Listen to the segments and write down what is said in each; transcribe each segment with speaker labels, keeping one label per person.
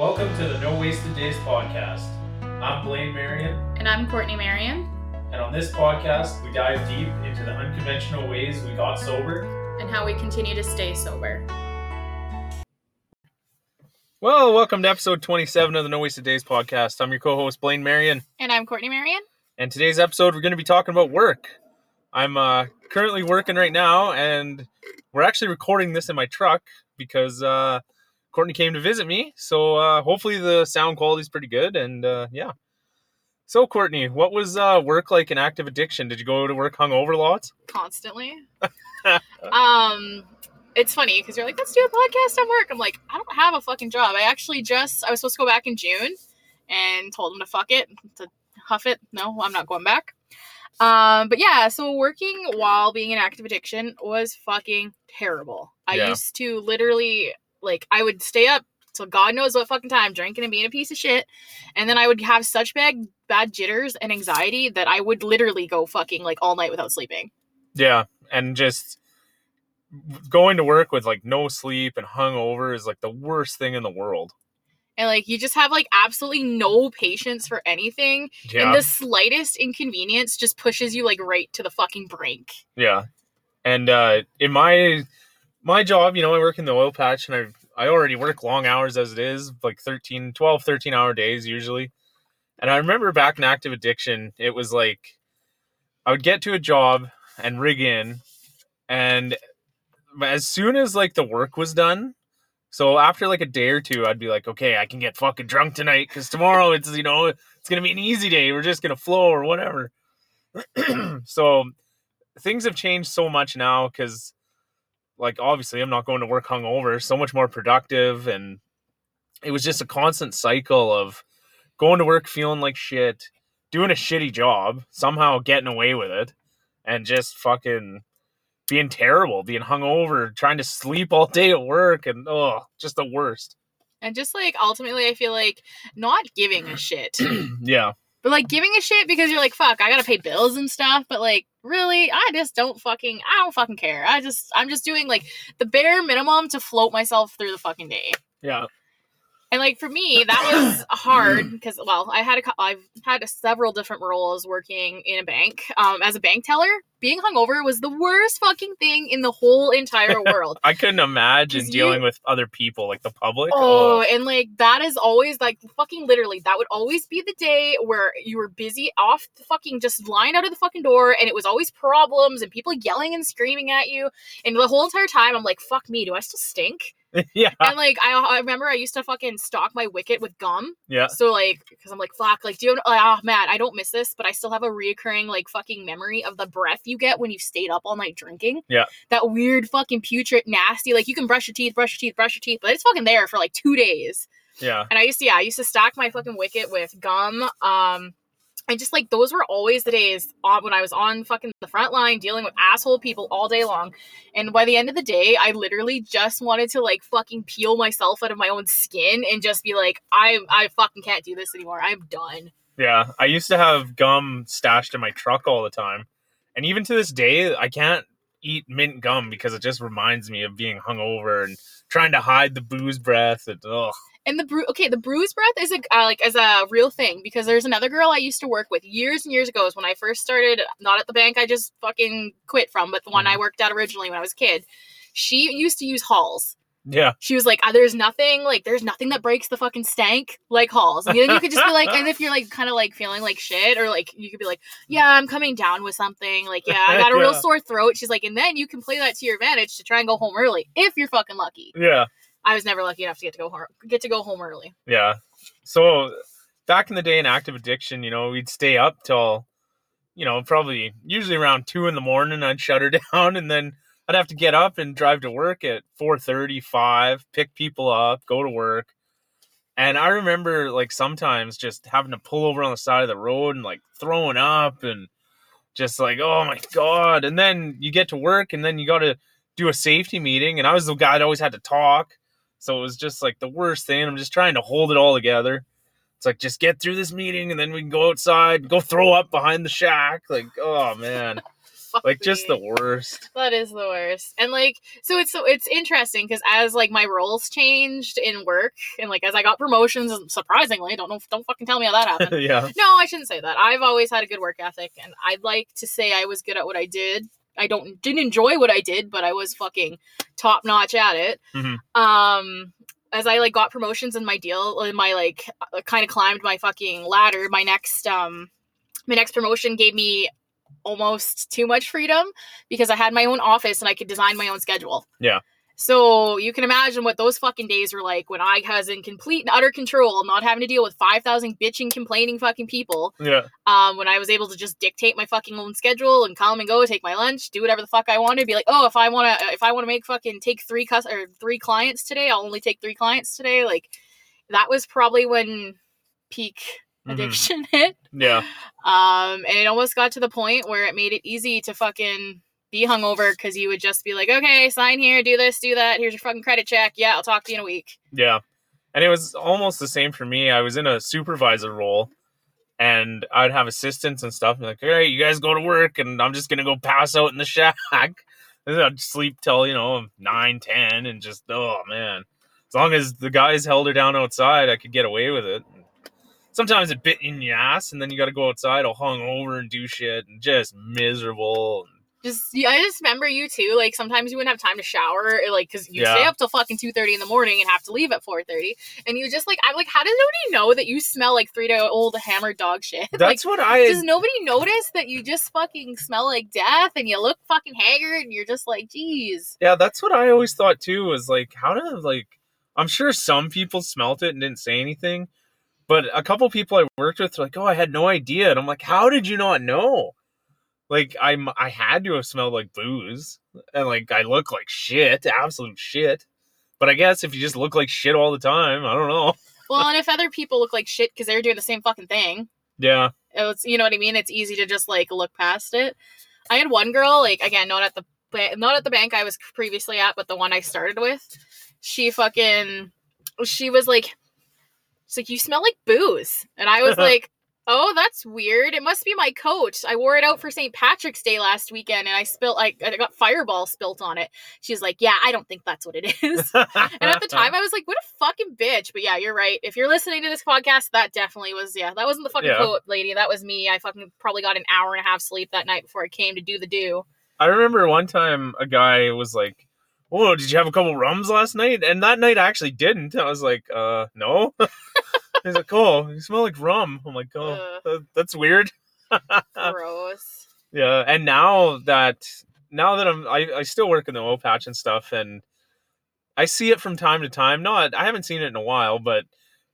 Speaker 1: Welcome to the No Wasted Days podcast. I'm Blaine Marion,
Speaker 2: And I'm Courtney Marion.
Speaker 1: and on this podcast, we dive deep into the unconventional ways we got sober.
Speaker 2: and how we continue to stay sober.
Speaker 3: Well, welcome to episode 27 of the No Wasted Days podcast. I'm your co host, Blaine Marion.
Speaker 2: And I'm Courtney Marion.
Speaker 3: And today's episode, we're going to be talking about work. I'm uh, currently working right now, and we're actually recording this in my truck because uh, Courtney came to visit me. So uh, hopefully the sound quality is pretty good. And uh, yeah. So, Courtney, what was uh, work like in active addiction? Did you go to work hungover lots?
Speaker 2: Constantly. um, it's funny because you're like, let's do a podcast on work. I'm like, I don't have a fucking job. I actually just I was supposed to go back in June and told them to fuck it, to huff it. No, I'm not going back. Um, but yeah, so working while being in active addiction was fucking terrible. I
Speaker 3: Yeah.
Speaker 2: used to literally like I would stay up till God knows what fucking time drinking and being a piece of shit. And then I would have such bad bad jitters and anxiety that I would literally go fucking like all night without sleeping.
Speaker 3: Yeah. And just going to work with like no sleep and hungover is like the worst thing in the world.
Speaker 2: And like you just have like absolutely no patience for anything.
Speaker 3: Yeah.
Speaker 2: And the slightest inconvenience just pushes you like right to the fucking brink.
Speaker 3: Yeah. And uh in my my job, you know, I work in the oil patch and I I already work long hours as it is, like 13 12 13 hour days usually. And I remember back in active addiction, it was like I would get to a job and rig in and as soon as like the work was done, so after like a day or two, I'd be like, okay, I can get fucking drunk tonight because tomorrow it's you know it's gonna be an easy day. We're just gonna flow or whatever. so things have changed so much now because like obviously I'm not going to work hungover, so much more productive and it was just a constant cycle of going to work feeling like shit, doing a shitty job, somehow getting away with it, and just fucking being terrible, being hungover, trying to sleep all day at work and oh, just the worst.
Speaker 2: And just like ultimately I feel like not giving a shit.
Speaker 3: yeah.
Speaker 2: But like giving a shit because you're like, fuck, I gotta pay bills and stuff. But like, really, I just don't fucking, I don't fucking care. I just, I'm just doing like the bare minimum to float myself through the fucking day.
Speaker 3: Yeah.
Speaker 2: And like for me, that was hard because well, I had a, I've had several different roles working in a bank. Um, as a bank teller, being hungover was the worst fucking thing in the whole entire world.
Speaker 3: I couldn't imagine
Speaker 2: 'Cause you-
Speaker 3: dealing with other people, like the public.
Speaker 2: Oh, and like that is always like fucking literally that would always be the day where you were busy off the fucking just lying out of the fucking door and it was always problems and people yelling and screaming at you and the whole entire time I'm like fuck me do I still stink
Speaker 3: yeah.
Speaker 2: and like I, I remember I used to fucking stock my wicket with gum
Speaker 3: Yeah.
Speaker 2: so like because I'm like fuck like do you like, oh man I don't miss this but I still have a reoccurring like fucking memory of the breath you get when you've stayed up all night drinking
Speaker 3: Yeah.
Speaker 2: that weird fucking putrid nasty like you can brush your teeth brush your teeth brush your teeth but it's fucking there for like two days
Speaker 3: Yeah.
Speaker 2: and I used to, yeah, I used to stack my fucking wicket with gum. Um, and just like those were always the days on when I was on fucking the front line dealing with asshole people all day long. And by the end of the day, I literally just wanted to like fucking peel myself out of my own skin and just be like, I I fucking can't do this anymore. I'm done.
Speaker 3: Yeah, I used to have gum stashed in my truck all the time. And even to this day, I can't eat mint gum because it just reminds me of being hungover and trying to hide the booze breath. And, ugh.
Speaker 2: And the bru okay, the bruise breath is a uh, like as a real thing because there's another girl I used to work with years and years ago. Is when I first started, not at the bank I just fucking quit from, but the one I worked at originally when I was a kid. She used to use halls.
Speaker 3: Yeah,
Speaker 2: She was like, "Ah, "There's nothing like there's nothing that breaks the fucking stank like halls." And then you could just be like, and if you're like kind of like feeling like shit, or like you could be like, "Yeah, I'm coming down with something." Like, yeah, I got a real sore throat. She's like, and then you can play that to your advantage to try and go home early if you're fucking lucky.
Speaker 3: yeah,
Speaker 2: I was never lucky enough to get to go home, get to go home early.
Speaker 3: yeah. So back in the day in active addiction, you know, we'd stay up till, you know, probably usually around two in the morning. I'd shut her down and then I'd have to get up and drive to work at four thirty, five, pick people up, go to work. And I remember like sometimes just having to pull over on the side of the road and like throwing up and just like, oh my God. And then you get to work and then you got to do a safety meeting. And I was the guy that always had to talk. So it was just like the worst thing. I'm just trying to hold it all together. It's like just get through this meeting and then we can go outside, go throw up behind the shack. Like, oh man. Like just the worst.
Speaker 2: That is the worst. And like so it's so it's interesting because as like my roles changed in work and like as I got promotions surprisingly, don't know don't fucking tell me how that happened.
Speaker 3: yeah.
Speaker 2: no, I shouldn't say that. I've always had a good work ethic and I'd like to say I was good at what I did. I don't didn't enjoy what I did, but I was fucking top notch at it.
Speaker 3: Mhm.
Speaker 2: Um as I like got promotions in my deal, in my like kind of climbed my fucking ladder, my next um my next promotion gave me almost too much freedom because I had my own office and I could design my own schedule.
Speaker 3: Yeah.
Speaker 2: So you can imagine what those fucking days were like when I was in complete and utter control, not having to deal with 5,000 bitching, complaining fucking people.
Speaker 3: Yeah.
Speaker 2: Um, when I was able to just dictate my fucking own schedule and come and go, take my lunch, do whatever the fuck I wanted. Be like, oh, if I want to, if I want to make fucking take three cus or three clients today, I'll only take three clients today. Like that was probably when peak
Speaker 3: Mhm.
Speaker 2: addiction hit.
Speaker 3: Yeah.
Speaker 2: Um, and it almost got to the point where it made it easy to fucking be hungover because you would just be like, okay, sign here, do this, do that. Here's your fucking credit check. Yeah, I'll talk to you in a week.
Speaker 3: Yeah. And it was almost the same for me. I was in a supervisor role and I'd have assistants and stuff. And like, all right, you guys go to work and I'm just going to go pass out in the shack. And I'd sleep till, you know, 9, 10 and just, oh man. As long as the guys held her down outside, I could get away with it. Sometimes it bit in your ass and then you got to go outside all hung over and do shit and just miserable.
Speaker 2: Just, yeah, I just remember you too. Like sometimes you wouldn't have time to shower, or, like because you
Speaker 3: Yeah.
Speaker 2: stay up till fucking two thirty in the morning and have to leave at four thirty. And you just like, I'm like, how does nobody know that you smell like three day old hammered dog shit? like,
Speaker 3: That's what I
Speaker 2: does nobody notice that you just fucking smell like death and you look fucking haggard and you're just like, geez.
Speaker 3: Yeah, that's what I always thought too. Was like, how do like? I'm sure some people smelt it and didn't say anything, but a couple people I worked with were like, "Oh, I had no idea," and I'm like, "How did you not know?" Like, I'm I had to have smelled like booze, and like I look like shit, absolute shit. But I guess if you just look like shit all the time, I don't know.
Speaker 2: Well, and if other people look like shit because they're doing the same fucking thing,
Speaker 3: Yeah,
Speaker 2: it's you know what I mean. It's easy to just like look past it. I had one girl, like again, not at the not at the bank I was previously at, but the one I started with. She fucking, she was like, she's like, you smell like booze, and I was like. Oh, that's weird. It must be my coat. I wore it out for St. Patrick's Day last weekend and I spilled like I got fireball spilt on it. She's like, "Yeah, I don't think that's what it is." and at the time I was like, what a fucking bitch. But yeah, you're right. If you're listening to this podcast, that definitely was yeah, that wasn't the fucking
Speaker 3: Yeah.
Speaker 2: quote lady. That was me. I fucking probably got an hour and a half sleep that night before I came to do the do.
Speaker 3: I remember one time a guy was like, "Oh, did you have a couple rums last night?" And that night I actually didn't. I was like, "Uh, no." He's like, "Oh, you smell like rum." I'm like, "Oh, that- that's weird."
Speaker 2: Gross.
Speaker 3: yeah, and now that now that I'm I, I still work in the oil patch and stuff, and I see it from time to time. Not I haven't seen it in a while, but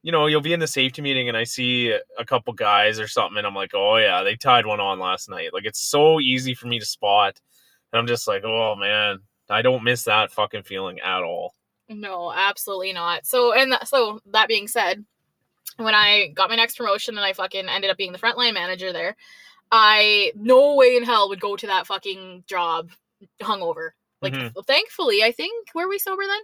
Speaker 3: you know, you'll be in the safety meeting and I see a couple guys or something, and I'm like, "Oh yeah, they tied one on last night." Like it's so easy for me to spot, and I'm just like, "Oh man." I don't miss that fucking feeling at all.
Speaker 2: No, absolutely not. So and th- so that being said, when I got my next promotion and I fucking ended up being the frontline manager there, I no way in hell would go to that fucking job hungover. Like
Speaker 3: Mhm.
Speaker 2: thankfully, I think were we sober then?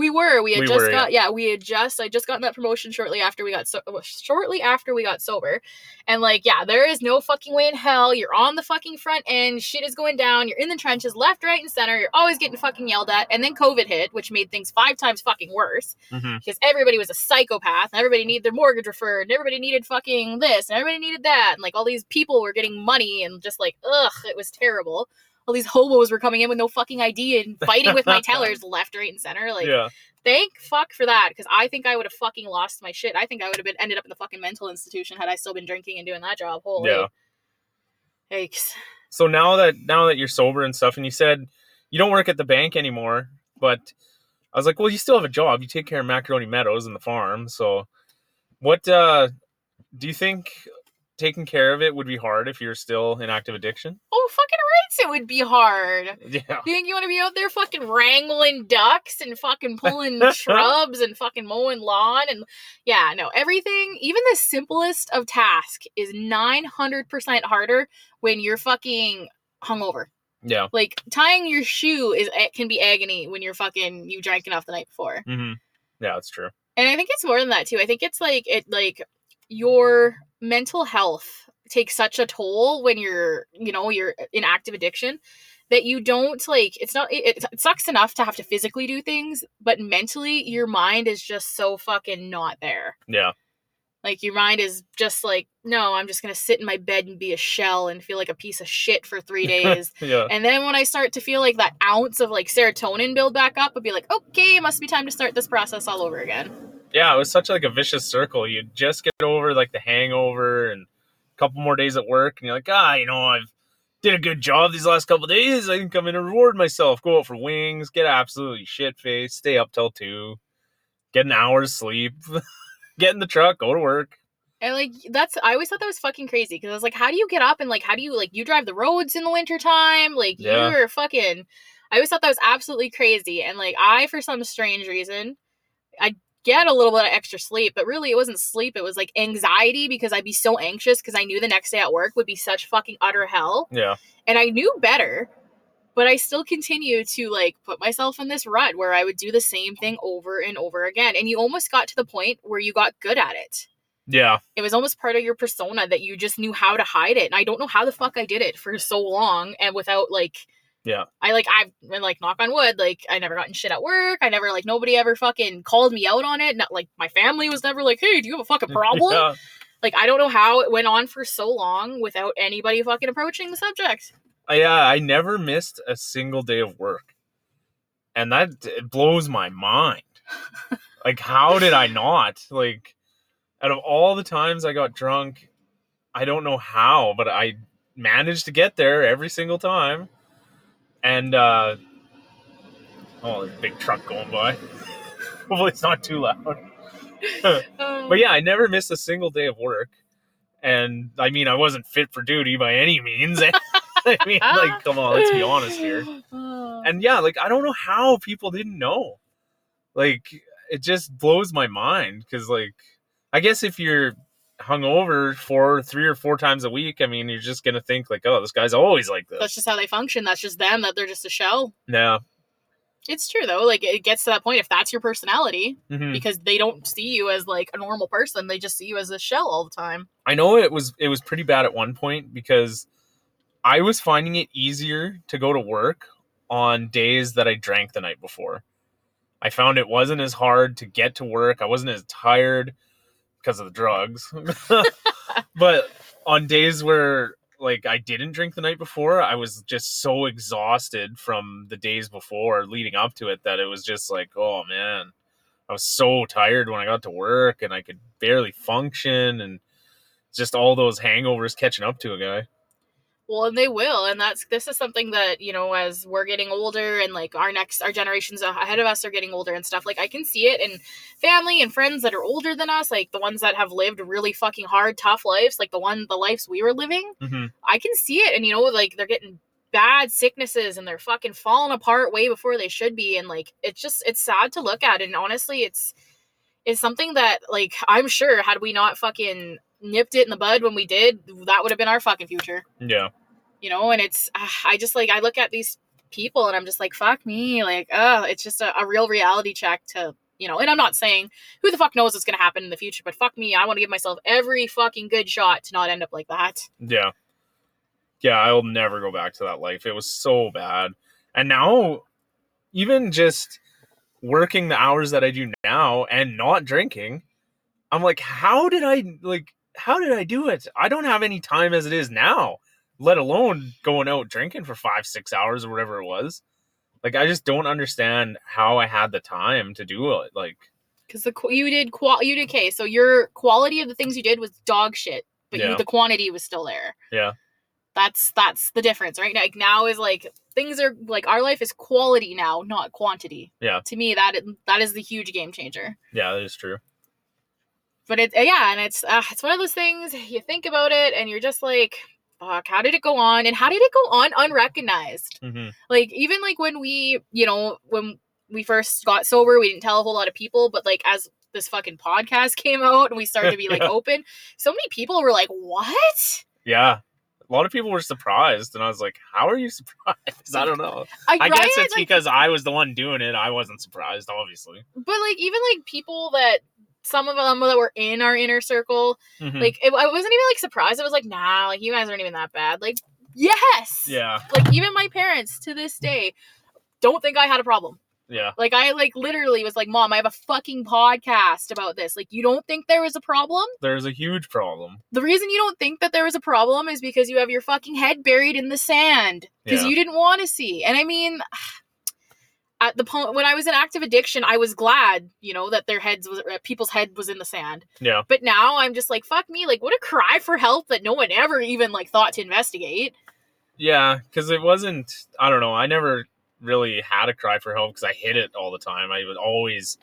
Speaker 2: We were. We had
Speaker 3: We
Speaker 2: just
Speaker 3: were,
Speaker 2: got yeah. we had just I just gotten that promotion shortly after we got so shortly after we got sober. And like, yeah, there is no fucking way in hell. You're on the fucking front end, shit is going down, you're in the trenches, left, right, and center, you're always getting fucking yelled at. And then COVID hit, which made things five times fucking worse
Speaker 3: Mm-hmm.
Speaker 2: because everybody was a psychopath and everybody needed their mortgage referred and everybody needed fucking this and everybody needed that and like all these people were getting money and just like ugh it was terrible all these hobos were coming in with no fucking ID and fighting with my tellers left right and center like
Speaker 3: yeah.
Speaker 2: thank fuck for that because I think I would have fucking lost my shit I think I would have been ended up in the fucking mental institution had I still been drinking and doing that job holy
Speaker 3: Yeah.
Speaker 2: yikes
Speaker 3: So now that now that you're sober and stuff, and you said you don't work at the bank anymore, but I was like, well, you still have a job. You take care of Macaroni Meadows and the farm. So, what uh, do you think taking care of it would be hard if you're still in active addiction?
Speaker 2: oh fucking rights it would be hard
Speaker 3: Yeah.
Speaker 2: You think you want to be out there fucking wrangling ducks and fucking pulling shrubs and fucking mowing lawn and yeah, no, everything, even the simplest of task is 900% harder when you're fucking hungover.
Speaker 3: Yeah.
Speaker 2: Like tying your shoe is it can be agony when you're fucking you drank enough the night before.
Speaker 3: hmm Yeah, that's true.
Speaker 2: And I think it's more than that too. I think it's like it like your mental health takes such a toll when you're you know you're uh, in active addiction that you don't like it's not it, it sucks enough to have to physically do things but mentally your mind is just so fucking not there
Speaker 3: Yeah.
Speaker 2: like your mind is just like no i'm just gonna sit in my bed and be a shell and feel like a piece of shit for three days
Speaker 3: Yeah.
Speaker 2: and then when i start to feel like that ounce of like serotonin build back up i'd be like okay it must be time to start this process all over again
Speaker 3: Yeah, it was such like a vicious circle. You just get over like the hangover and a couple more days at work, and you're like, ah, you know, I've did a good job these last couple days. I think I'm gonna reward myself. Go out for wings, get absolutely shit faced, stay up till two, get an hour's sleep, get in the truck, go to work.
Speaker 2: And like that's I always thought that was fucking crazy because I was like, how do you get up and like how do you like you drive the roads in the wintertime? Like
Speaker 3: Yeah.
Speaker 2: you're fucking I always thought that was absolutely crazy. And like I for some strange reason I get a little bit of extra sleep, but really it wasn't sleep, it was like anxiety because I'd be so anxious because I knew the next day at work would be such fucking utter hell.
Speaker 3: Yeah,
Speaker 2: And I knew better, but I still continue to like put myself in this rut where I would do the same thing over and over again. And you almost got to the point where you got good at it
Speaker 3: yeah,
Speaker 2: it was almost part of your persona that you just knew how to hide it and i don't know how the fuck i did it for so long and without like
Speaker 3: Yeah.
Speaker 2: i like i've been like knock on wood like i never gotten shit at work i never like nobody ever fucking called me out on it not like my family was never like hey do you have a fucking problem
Speaker 3: Yeah.
Speaker 2: like i don't know how it went on for so long without anybody fucking approaching the subject i
Speaker 3: Uh, yeah, I never missed a single day of work, and that it blows my mind. like, how did I not? Like, out of all the times I got drunk, I don't know how, but I managed to get there every single time. And uh, oh, there's a big truck going by. Hopefully, it's not too loud. But yeah, I never missed a single day of work. And I mean, I wasn't fit for duty by any means. I mean, like, come on, let's be honest here. And yeah, like, I don't know how people didn't know. Like, it just blows my mind because, like, I guess if you're hungover four, three or four times a week, I mean, you're just gonna think like, oh, this guy's always like this.
Speaker 2: that's just how they function that's just them that they're just a shell
Speaker 3: Yeah.
Speaker 2: it's true though like it gets to that point if that's your personality
Speaker 3: Mhm.
Speaker 2: because they don't see you as like a normal person they just see you as a shell all the time
Speaker 3: I know it was it was pretty bad at one point because I was finding it easier to go to work on days that I drank the night before. I found it wasn't as hard to get to work. I wasn't as tired because of the drugs. but on days where like I didn't drink the night before, I was just so exhausted from the days before leading up to it that it was just like, oh man. I was so tired when I got to work and I could barely function and just all those hangovers catching up to a guy.
Speaker 2: Well and they will and that's this is something that you know as we're getting older and like our next our generations ahead of us are getting older and stuff like i can see it in family and friends that are older than us like the ones that have lived really fucking hard tough lives like the one the lives we were living
Speaker 3: hmm
Speaker 2: I can see it, and you know, like they're getting bad sicknesses and they're fucking falling apart way before they should be, and like it's just it's sad to look at, and honestly, it's it's something that like I'm sure had we not fucking nipped it in the bud when we did, that would have been our fucking future,
Speaker 3: Yeah.
Speaker 2: You know. And it's ah, I just like I look at these people and I'm just like fuck me, like oh, it's just a, a real reality check to. You know, and I'm not saying who the fuck knows what's gonna happen in the future, but fuck me, I want to give myself every fucking good shot to not end up like that.
Speaker 3: Yeah. Yeah, I'll never go back to that life. It was so bad. And now, even just working the hours that I do now and not drinking, I'm like, how did I like how did I do it? I don't have any time as it is now, let alone going out drinking for five, six hours or whatever it was. Like I just don't understand how I had the time to do it. Like
Speaker 2: because the you did qual you did okay so your quality of the things you did was dog shit but
Speaker 3: Yeah.
Speaker 2: you the quantity was still there
Speaker 3: Yeah.
Speaker 2: that's that's the difference right like now is like things are like our life is quality now not quantity
Speaker 3: Yeah.
Speaker 2: to me that that is the huge game changer
Speaker 3: yeah, that is true.
Speaker 2: but it yeah and it's uh, it's one of those things you think about it and you're just like fuck how did it go on and how did it go on unrecognized
Speaker 3: hmm
Speaker 2: like even like when we you know when we first got sober we didn't tell a whole lot of people but like as this fucking podcast came out and we started to be like
Speaker 3: Yeah.
Speaker 2: open so many people were like what
Speaker 3: Yeah. A lot of people were surprised, and I was like, "How are you surprised?" I don't know. I
Speaker 2: right?
Speaker 3: guess it's
Speaker 2: Like,
Speaker 3: because I was the one doing it. I wasn't surprised, obviously.
Speaker 2: but like even like people that some of them that were in our inner circle,
Speaker 3: Mhm.
Speaker 2: like it, I wasn't even like surprised. I was like, nah, like you guys aren't even that bad. Like, yes,
Speaker 3: yeah,
Speaker 2: Like even my parents to this day don't think I had a problem.
Speaker 3: yeah,
Speaker 2: Like I like literally was like, Mom, I have a fucking podcast about this. Like you don't think there was a problem?
Speaker 3: there's a huge problem.
Speaker 2: The reason you don't think that there was a problem is because you have your fucking head buried in the sand because
Speaker 3: Yeah.
Speaker 2: you didn't want to see. And I mean, at the point when I was in active addiction, I was glad, you know, that their heads was uh, people's head was in the sand.
Speaker 3: Yeah.
Speaker 2: But now I'm just like, fuck me, like what a cry for help that no one ever even like thought to investigate.
Speaker 3: Yeah, because it wasn't. I don't know. I never really had a cry for help because I hid it all the time. I would always,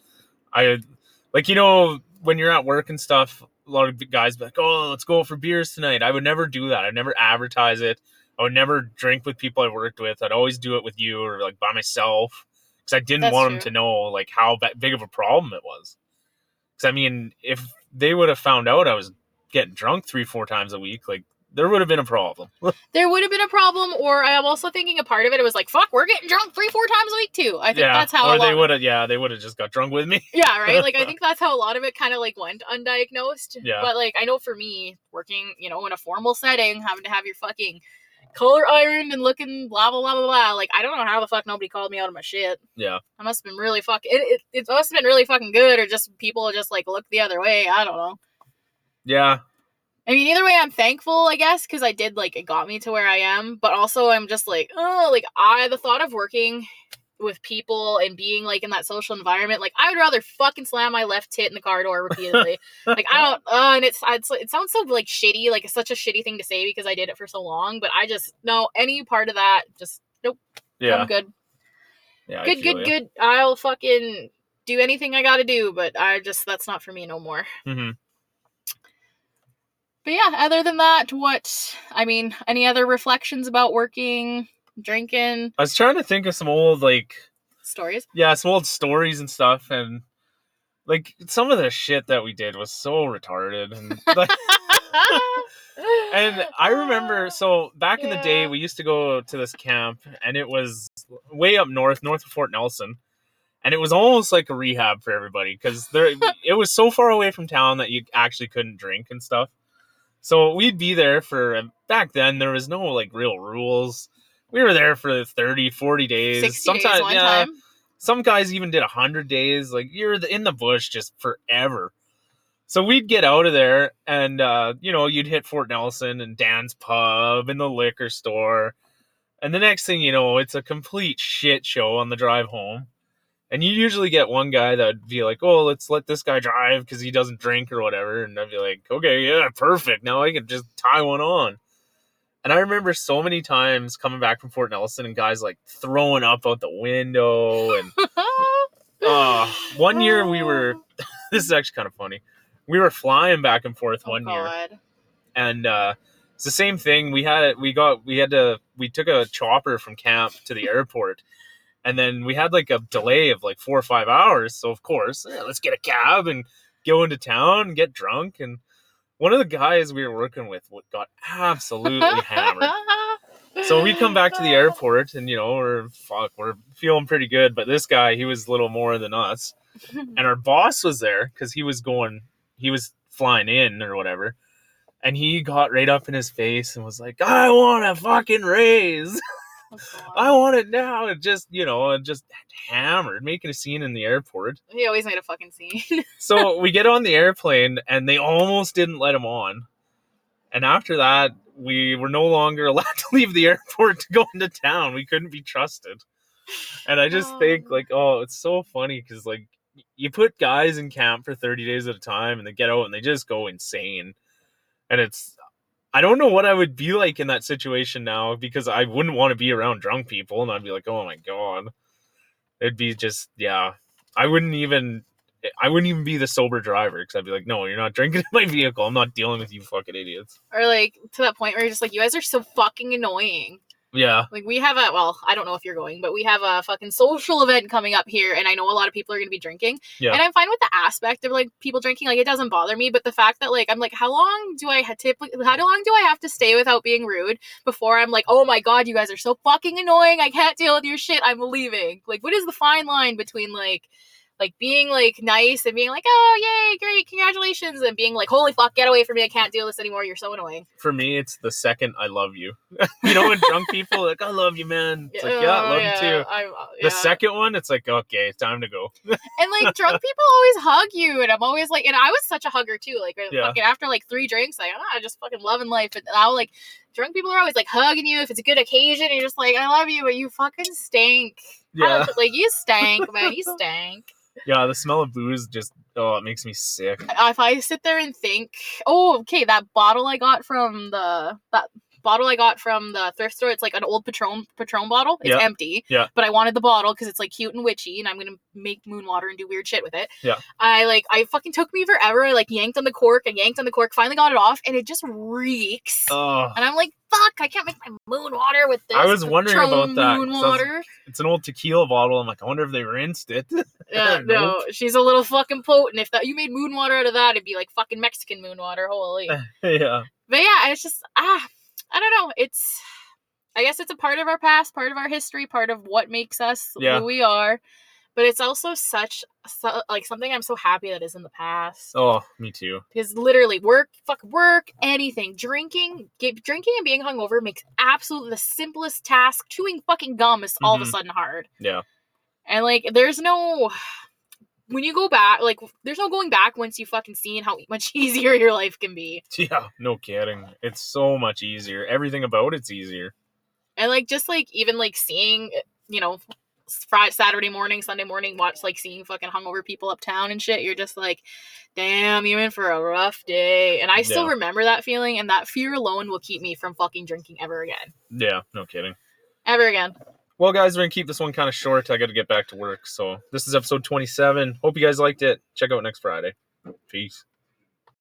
Speaker 3: I would, like you know when you're at work and stuff. A lot of guys be like, "Oh, let's go for beers tonight." I would never do that. I'd never advertise it. I would never drink with people I worked with. I'd always do it with you or like by myself because I didn't
Speaker 2: That's
Speaker 3: want them to know like how big of a problem it was. Because I mean, if they would have found out I was getting drunk three, four times a week, like there would have been a problem.
Speaker 2: there would have been a problem, or I'm also thinking a part of it. It was like, fuck, we're getting drunk three, four times a week too. I think
Speaker 3: yeah,
Speaker 2: that's how
Speaker 3: or
Speaker 2: a
Speaker 3: they would have. Yeah, they would have just got drunk with me.
Speaker 2: yeah, right. Like I think that's how a lot of it kind of like went undiagnosed.
Speaker 3: Yeah.
Speaker 2: But like I know for me, working, you know, in a formal setting, having to have your fucking color ironed and looking blah blah blah blah blah. Like I don't know how the fuck nobody called me out of my shit.
Speaker 3: Yeah.
Speaker 2: I must have been really fucking. It, it, it must have been really fucking good, or just people just like look the other way. I don't know.
Speaker 3: Yeah,
Speaker 2: I mean, either way, I'm thankful, I guess, because I did like it got me to where I am. But also, I'm just like, oh, like I the thought of working with people and being like in that social environment, like I would rather fucking slam my left tit in the car door repeatedly. like I don't, uh, and it's, it's it sounds so like shitty, like it's such a shitty thing to say because I did it for so long. But I just no any part of that, just nope.
Speaker 3: yeah,
Speaker 2: I'm good,
Speaker 3: yeah.
Speaker 2: Good, good,
Speaker 3: ya.
Speaker 2: good. I'll fucking do anything I got to do, but I just that's not for me no more.
Speaker 3: Mhm.
Speaker 2: But yeah, other than that, what I mean, any other reflections about working, drinking,
Speaker 3: I was trying to think of some old like
Speaker 2: stories?
Speaker 3: yeah, some old stories and stuff, and like some of the shit that we did was so retarded, and like, and I remember so back in the day we used to go to this camp, and it was way up north, north of Fort Nelson. And it was almost like a rehab for everybody because there it was so far away from town that you actually couldn't drink and stuff. So we'd be there for back then there was no like real rules. We were there for 30, 40 days.
Speaker 2: 60
Speaker 3: Sometimes
Speaker 2: days
Speaker 3: yeah,
Speaker 2: time.
Speaker 3: some guys even did 100 days. Like you're in the bush just forever. So we'd get out of there and uh, you know, you'd hit Fort Nelson and Dan's pub and the liquor store. And the next thing you know, it's a complete shit show on the drive home. And you usually get one guy that would be like, "Oh, let's let this guy drive because he doesn't drink or whatever," and I'd be like, "Okay, yeah, perfect. Now I can just tie one on." And I remember so many times coming back from Fort Nelson and guys like throwing up out the window. And uh, one year we were, this is actually kind of funny. We were flying back and forth
Speaker 2: Oh,
Speaker 3: one year, and uh, it's the same thing. We had it. We got. We had to. We took a chopper from camp to the airport, and then we had like a delay of like four or five hours. So of course, yeah, let's get a cab and go into town and get drunk. And one of the guys we were working with got absolutely hammered. So we come back to the airport, and you know we're fuck, we're feeling pretty good. But this guy, he was a little more than us and our boss was there because he was going he was flying in or whatever and he got right up in his face and was like i want a fucking raise
Speaker 2: Oh,
Speaker 3: i want it now and just you know and just hammered making a scene in the airport.
Speaker 2: He always made a fucking scene.
Speaker 3: so we get on the airplane and they almost didn't let him on. And after that we were no longer allowed to leave the airport to go into town. We couldn't be trusted. And i just think
Speaker 2: Oh.
Speaker 3: like oh it's so funny because like you put guys in camp for 30 days at a time and they get out and they just go insane. And it's i don't know what i would be like in that situation now because i wouldn't want to be around drunk people and i'd be like oh my god it'd be just yeah i wouldn't even I wouldn't even be the sober driver because I'd be like, no, you're not drinking in my vehicle. I'm not dealing with you fucking idiots.
Speaker 2: or like to that point where you're just like, you guys are so fucking annoying.
Speaker 3: Yeah.
Speaker 2: Like we have a well, I don't know if you're going, but we have a fucking social event coming up here, and I know a lot of people are going to be drinking.
Speaker 3: Yeah.
Speaker 2: And I'm fine with the aspect of like people drinking, like it doesn't bother me. But the fact that like I'm like, how long do I typically, how long do I have to stay without being rude before I'm like, oh my god, you guys are so fucking annoying. I can't deal with your shit. I'm leaving. Like, what is the fine line between like like being like nice and being like, oh yay, great, congratulations, and being like, holy fuck, get away from me, I can't do this anymore. You're so annoying.
Speaker 3: For me, it's the second I love you. you know, when drunk people like, I love you, man. It's like, yeah, I
Speaker 2: Oh,
Speaker 3: love you too.
Speaker 2: Uh,
Speaker 3: The second one, it's like, okay, it's time to go.
Speaker 2: and like drunk people always hug you, and I'm always like, and I was such a hugger too. Like
Speaker 3: Yeah.
Speaker 2: fucking after like three drinks, like ah, just fucking loving life. And now like drunk people are always like hugging you if it's a good occasion. You're just like, I love you, but you fucking stink.
Speaker 3: Yeah.
Speaker 2: like you stank, man. You stank.
Speaker 3: Yeah, the smell of booze just, oh, it makes me sick.
Speaker 2: if I sit there and think, oh, okay, that bottle I got from the that bottle I got from the thrift store, it's like an old Patron Patron bottle. It's
Speaker 3: Yeah.
Speaker 2: empty.
Speaker 3: Yeah.
Speaker 2: But I wanted the bottle because it's like cute and witchy, and I'm gonna make moon water and do weird shit with it.
Speaker 3: Yeah.
Speaker 2: I like I fucking took me forever. I like yanked on the cork, I yanked on the cork, finally got it off, and it just reeks.
Speaker 3: Oh,
Speaker 2: and I'm like, fuck, I can't make my moon water with this.
Speaker 3: I was wondering about that,
Speaker 2: Moon
Speaker 3: 'cause I was-
Speaker 2: water.
Speaker 3: it's an old tequila bottle. I'm like, I wonder if they rinsed it.
Speaker 2: Yeah, no, she's a little fucking potent. If that you made moon water out of that, it'd be like fucking Mexican moon water. Holy.
Speaker 3: yeah.
Speaker 2: but yeah, it's just ah, I don't know. It's I guess it's a part of our past, part of our history, part of what makes us
Speaker 3: Yeah.
Speaker 2: who we are. But it's also such so, like something I'm so happy that is in the past.
Speaker 3: Oh, me too.
Speaker 2: Because literally, work, fuck work, anything, drinking, get, drinking and being hungover makes absolutely the simplest task. Chewing fucking gum is all of a
Speaker 3: Mhm.
Speaker 2: sudden hard.
Speaker 3: Yeah.
Speaker 2: And like, there's no when you go back, like, there's no going back once you've fucking seen how much easier your life can be.
Speaker 3: Yeah, no kidding. It's so much easier. Everything about it's easier.
Speaker 2: And like, just like even like seeing, you know, Friday, Saturday morning, Sunday morning, watch like seeing fucking hungover people uptown and shit. You're just like, damn, you're in for a rough day. And I still
Speaker 3: Yeah.
Speaker 2: remember that feeling, and that fear alone will keep me from fucking drinking ever again.
Speaker 3: Yeah, no kidding.
Speaker 2: Ever again.
Speaker 3: Well, guys, we're gonna keep this one kind of short. I got to get back to work. So this is episode 27. Hope you guys liked it. Check out next Friday. Peace.